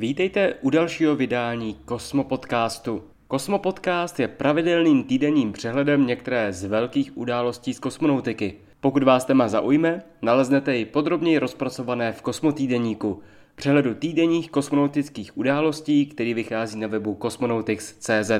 Vítejte u dalšího vydání Kosmo Podcastu. Kosmo Podcast je pravidelným týdenním přehledem některé z velkých událostí z kosmonautiky. Pokud vás téma zaujme, naleznete ji podrobněji rozpracované v Kosmotýdeníku, přehledu týdenních kosmonautických událostí, který vychází na webu cosmonautics.cz.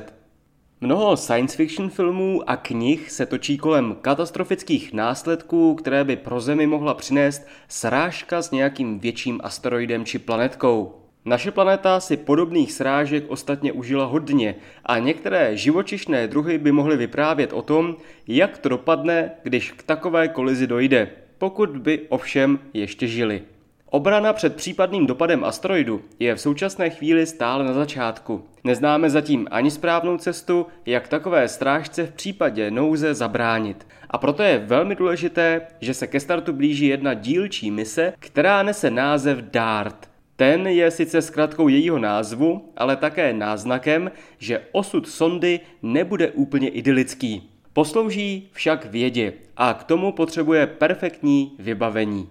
Mnoho science fiction filmů a knih se točí kolem katastrofických následků, které by pro Zemi mohla přinést srážka s nějakým větším asteroidem či planetkou. Naše planeta si podobných srážek ostatně užila hodně a některé živočišné druhy by mohly vyprávět o tom, jak to dopadne, když k takové kolizi dojde, pokud by ovšem ještě žili. Obrana před případným dopadem asteroidu je v současné chvíli stále na začátku. Neznáme zatím ani správnou cestu, jak takové strážce v případě nouze zabránit. A proto je velmi důležité, že se ke startu blíží jedna dílčí mise, která nese název DART. Ten je sice zkratkou jejího názvu, ale také náznakem, že osud sondy nebude úplně idylický. Poslouží však vědě a k tomu potřebuje perfektní vybavení.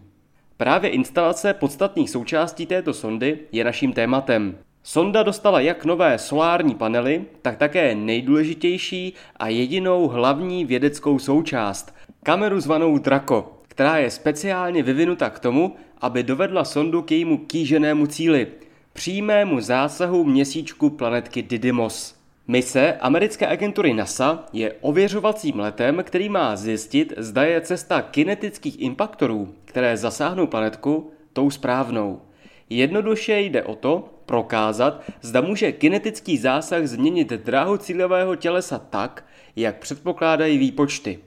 Právě instalace podstatných součástí této sondy je naším tématem. Sonda dostala jak nové solární panely, tak také nejdůležitější a jedinou hlavní vědeckou součást, kameru zvanou Draco, která je speciálně vyvinuta k tomu, aby dovedla sondu k jejímu kýženému cíli, přímému zásahu měsíčku planetky Didymos. Mise americké agentury NASA je ověřovacím letem, který má zjistit, zda je cesta kinetických impaktorů, které zasáhnou planetku, tou správnou. Jednoduše jde o to prokázat, zda může kinetický zásah změnit dráhu cílového tělesa tak, jak předpokládají výpočty.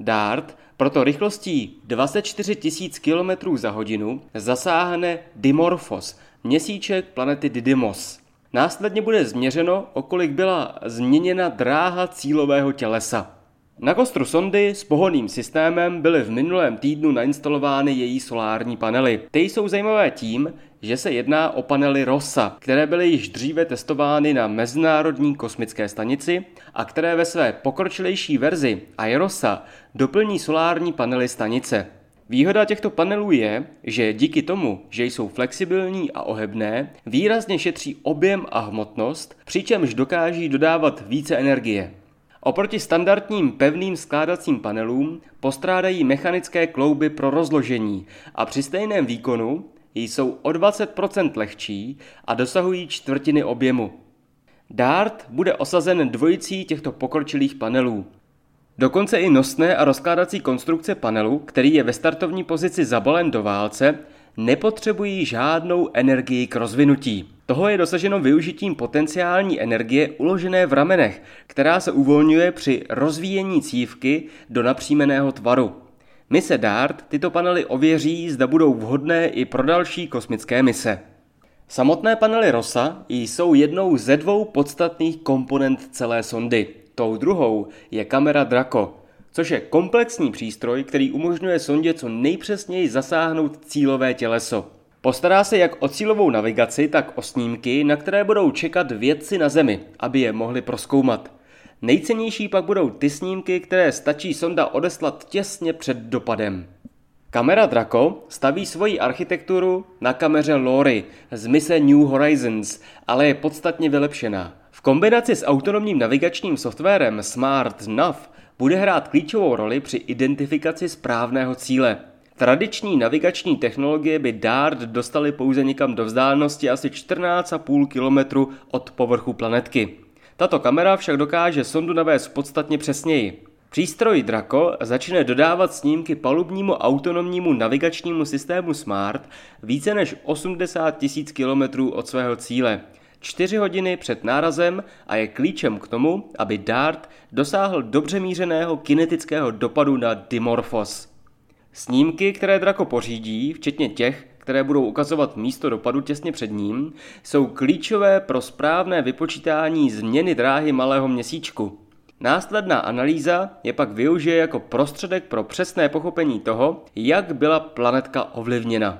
DART proto rychlostí 24 000 km za hodinu zasáhne Dimorphos, měsíček planety Didymos. Následně bude změřeno, o kolik byla změněna dráha cílového tělesa. Na kostru sondy s pohonným systémem byly v minulém týdnu nainstalovány její solární panely. Ty jsou zajímavé tím, že se jedná o panely ROSA, které byly již dříve testovány na Mezinárodní kosmické stanici a které ve své pokročilejší verzi IROSA doplní solární panely stanice. Výhoda těchto panelů je, že díky tomu, že jsou flexibilní a ohebné, výrazně šetří objem a hmotnost, přičemž dokáží dodávat více energie. Oproti standardním pevným skládacím panelům postrádají mechanické klouby pro rozložení a při stejném výkonu jsou o 20% lehčí a dosahují čtvrtiny objemu. DART bude osazen dvojicí těchto pokročilých panelů. Dokonce i nosné a rozkládací konstrukce panelu, který je ve startovní pozici zabalen do válce, nepotřebují žádnou energii k rozvinutí. Toho je dosaženo využitím potenciální energie uložené v ramenech, která se uvolňuje při rozvíjení cívky do napřímeného tvaru. Mise DART tyto panely ověří, zda budou vhodné i pro další kosmické mise. Samotné panely ROSA jsou jednou ze dvou podstatných komponent celé sondy. Tou druhou je kamera Draco, což je komplexní přístroj, který umožňuje sondě co nejpřesněji zasáhnout cílové těleso. Postará se jak o cílovou navigaci, tak o snímky, na které budou čekat vědci na Zemi, aby je mohli proskoumat. Nejcennější pak budou ty snímky, které stačí sonda odeslat těsně před dopadem. Kamera Draco staví svoji architekturu na kameře Lory z mise New Horizons, ale je podstatně vylepšená. V kombinaci s autonomním navigačním softwarem Smart Nav bude hrát klíčovou roli při identifikaci správného cíle. Tradiční navigační technologie by DART dostali pouze někam do vzdálenosti asi 14,5 km od povrchu planetky. Tato kamera však dokáže sondu navést podstatně přesněji. Přístroj Draco začne dodávat snímky palubnímu autonomnímu navigačnímu systému SMART více než 80 000 km od svého cíle. 4 hodiny před nárazem a je klíčem k tomu, aby DART dosáhl dobře mířeného kinetického dopadu na Dimorphos. Snímky, které Draco pořídí, včetně těch, které budou ukazovat místo dopadu těsně před ním, jsou klíčové pro správné vypočítání změny dráhy malého měsíčku. Následná analýza je pak využije jako prostředek pro přesné pochopení toho, jak byla planetka ovlivněna.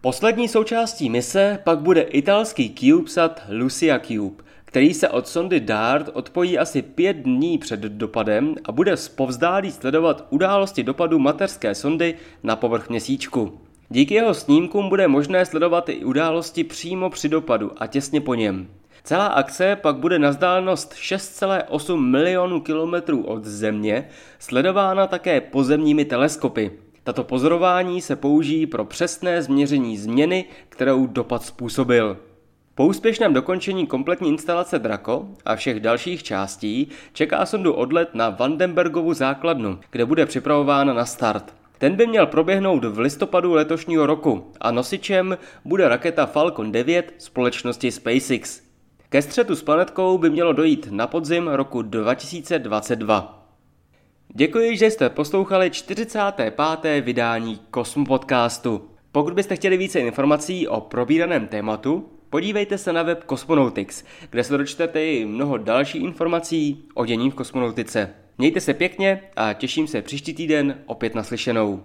Poslední součástí mise pak bude italský CubeSat Lucia Cube, který se od sondy DART odpojí asi pět dní před dopadem a bude zpovzdálí sledovat události dopadu mateřské sondy na povrch měsíčku. Díky jeho snímkům bude možné sledovat i události přímo při dopadu a těsně po něm. Celá akce pak bude na vzdálenost 6,8 milionů kilometrů od Země sledována také pozemními teleskopy. Tato pozorování se použijí pro přesné změření změny, kterou dopad způsobil. Po úspěšném dokončení kompletní instalace Draco a všech dalších částí čeká sondu odlet na Vandenbergovu základnu, kde bude připravována na start. Ten by měl proběhnout v listopadu letošního roku a nosičem bude raketa Falcon 9 společnosti SpaceX. Ke střetu s planetkou by mělo dojít na podzim roku 2022. Děkuji, že jste poslouchali 45. vydání Kosmo Podcastu. Pokud byste chtěli více informací o probíraném tématu, podívejte se na web Cosmonautics, kde se dočtete i mnoho dalších informací o dění v kosmonautice. Mějte se pěkně a těším se příští týden opět naslyšenou.